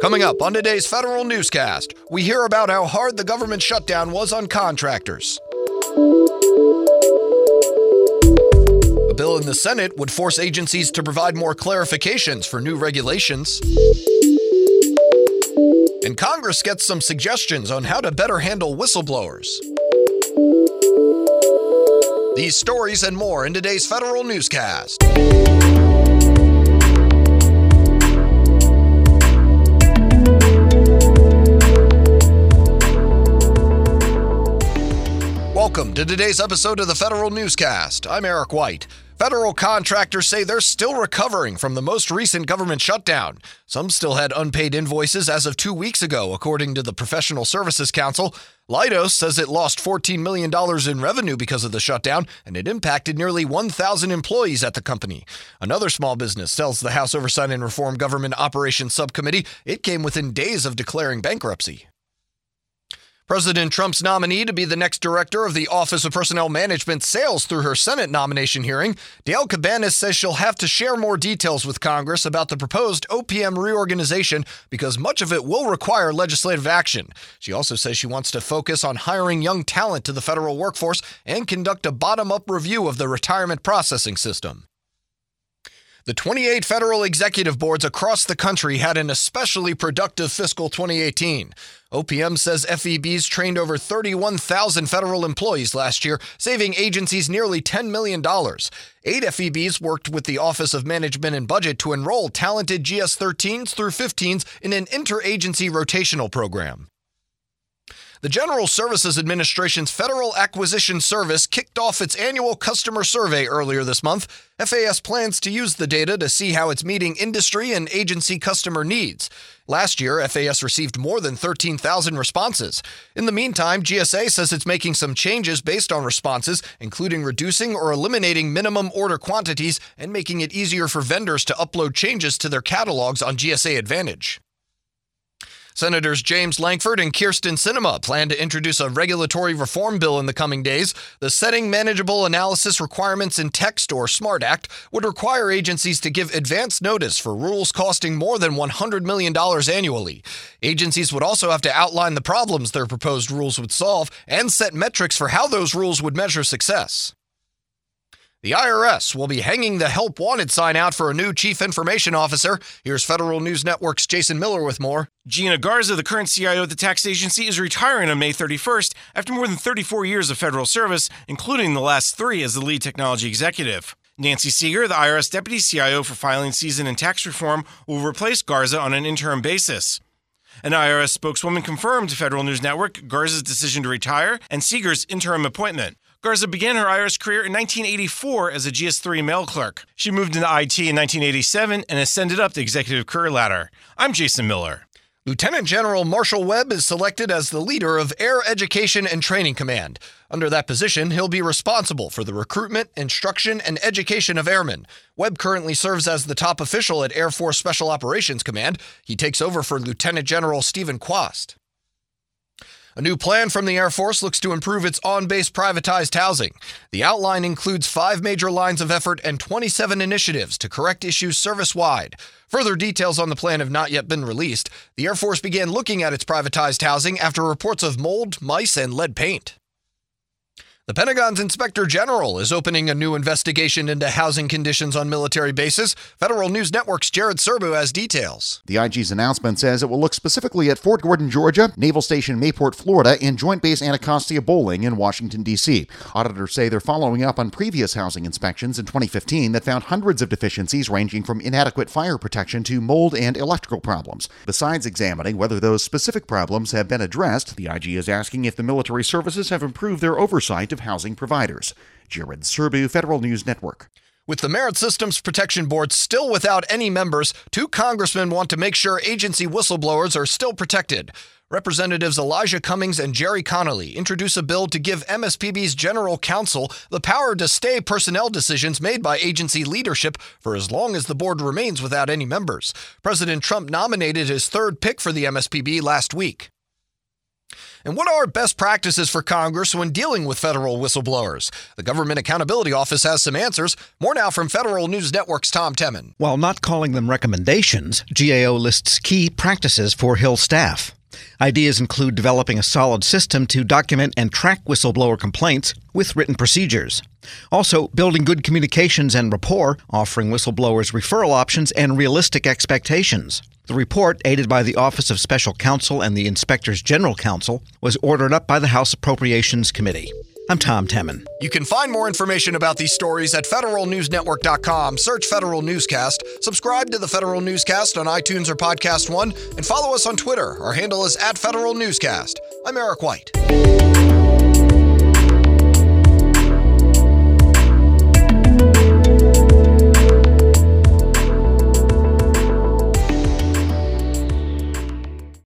Coming up on today's federal newscast, we hear about how hard the government shutdown was on contractors. A bill in the Senate would force agencies to provide more clarifications for new regulations. And Congress gets some suggestions on how to better handle whistleblowers. These stories and more in today's federal newscast. Today's episode of the Federal Newscast. I'm Eric White. Federal contractors say they're still recovering from the most recent government shutdown. Some still had unpaid invoices as of two weeks ago, according to the Professional Services Council. Leidos says it lost $14 million in revenue because of the shutdown, and it impacted nearly 1,000 employees at the company. Another small business tells the House Oversight and Reform Government Operations Subcommittee it came within days of declaring bankruptcy. President Trump's nominee to be the next director of the Office of Personnel Management sails through her Senate nomination hearing. Dale Cabaniss says she'll have to share more details with Congress about the proposed OPM reorganization because much of it will require legislative action. She also says she wants to focus on hiring young talent to the federal workforce and conduct a bottom up review of the retirement processing system. The 28 federal executive boards across the country had an especially productive fiscal 2018. OPM says FEBs trained over 31,000 federal employees last year, saving agencies nearly $10 million. Eight FEBs worked with the Office of Management and Budget to enroll talented GS 13s through 15s in an interagency rotational program. The General Services Administration's Federal Acquisition Service kicked off its annual customer survey earlier this month. FAS plans to use the data to see how it's meeting industry and agency customer needs. Last year, FAS received more than 13,000 responses. In the meantime, GSA says it's making some changes based on responses, including reducing or eliminating minimum order quantities and making it easier for vendors to upload changes to their catalogs on GSA Advantage. Senators James Lankford and Kyrsten Sinema plan to introduce a regulatory reform bill in the coming days. The Setting Manageable Analysis Requirements in Text, or SMART Act, would require agencies to give advance notice for rules costing more than $100 million annually. Agencies would also have to outline the problems their proposed rules would solve and set metrics for how those rules would measure success. The IRS will be hanging the Help Wanted sign out for a new chief information officer. Here's Federal News Network's Jason Miller with more. Gina Garza, the current CIO of the tax agency, is retiring on May 31st after more than 34 years of federal service, including the last three as the lead technology executive. Nancy Sieger, the IRS deputy CIO for filing season and tax reform, will replace Garza on an interim basis. An IRS spokeswoman confirmed to Federal News Network Garza's decision to retire and Sieger's interim appointment. Garza began her IRS career in 1984 as a GS3 mail clerk. She moved into IT in 1987 and ascended up the executive career ladder. I'm Jason Miller. Lieutenant General Marshall Webb is selected as the leader of Air Education and Training Command. Under that position, he'll be responsible for the recruitment, instruction, and education of airmen. Webb currently serves as the top official at Air Force Special Operations Command. He takes over for Lieutenant General Steven Kwast. A new plan from the Air Force looks to improve its on base privatized housing. The outline includes five major lines of effort and 27 initiatives to correct issues service wide. Further details on the plan have not yet been released. The Air Force began looking at its privatized housing after reports of mold, mice, and lead paint. The Pentagon's Inspector General is opening a new investigation into housing conditions on military bases. Federal News Network's Jared Serbu has details. The IG's announcement says it will look specifically at Fort Gordon, Georgia, Naval Station Mayport, Florida, and Joint Base Anacostia Bolling in Washington, D.C. Auditors say they're following up on previous housing inspections in 2015 that found hundreds of deficiencies ranging from inadequate fire protection to mold and electrical problems. Besides examining whether those specific problems have been addressed, the IG is asking if the military services have improved their oversight of housing providers. Jared Serbu, Federal News Network. With the Merit Systems Protection Board still without any members, two congressmen want to make sure agency whistleblowers are still protected. Representatives Elijah Cummings and Gerry Connolly introduce a bill to give MSPB's general counsel the power to stay personnel decisions made by agency leadership for as long as the board remains without any members. President Trump nominated his third pick for the MSPB last week. And what are best practices for Congress when dealing with federal whistleblowers? The Government Accountability Office has some answers. More now from Federal News Network's Tom Temin. While not calling them recommendations, GAO lists key practices for Hill staff. Ideas include developing a solid system to document and track whistleblower complaints with written procedures. Also, building good communications and rapport, offering whistleblowers referral options and realistic expectations. The report, aided by the Office of Special Counsel and the Inspectors General Counsel, was ordered up by the House Appropriations Committee. I'm Tom Temin. You can find more information about these stories at federalnewsnetwork.com. Search Federal Newscast, subscribe to the Federal Newscast on iTunes or Podcast One, and follow us on Twitter. Our handle is at Federal Newscast. I'm Eric White.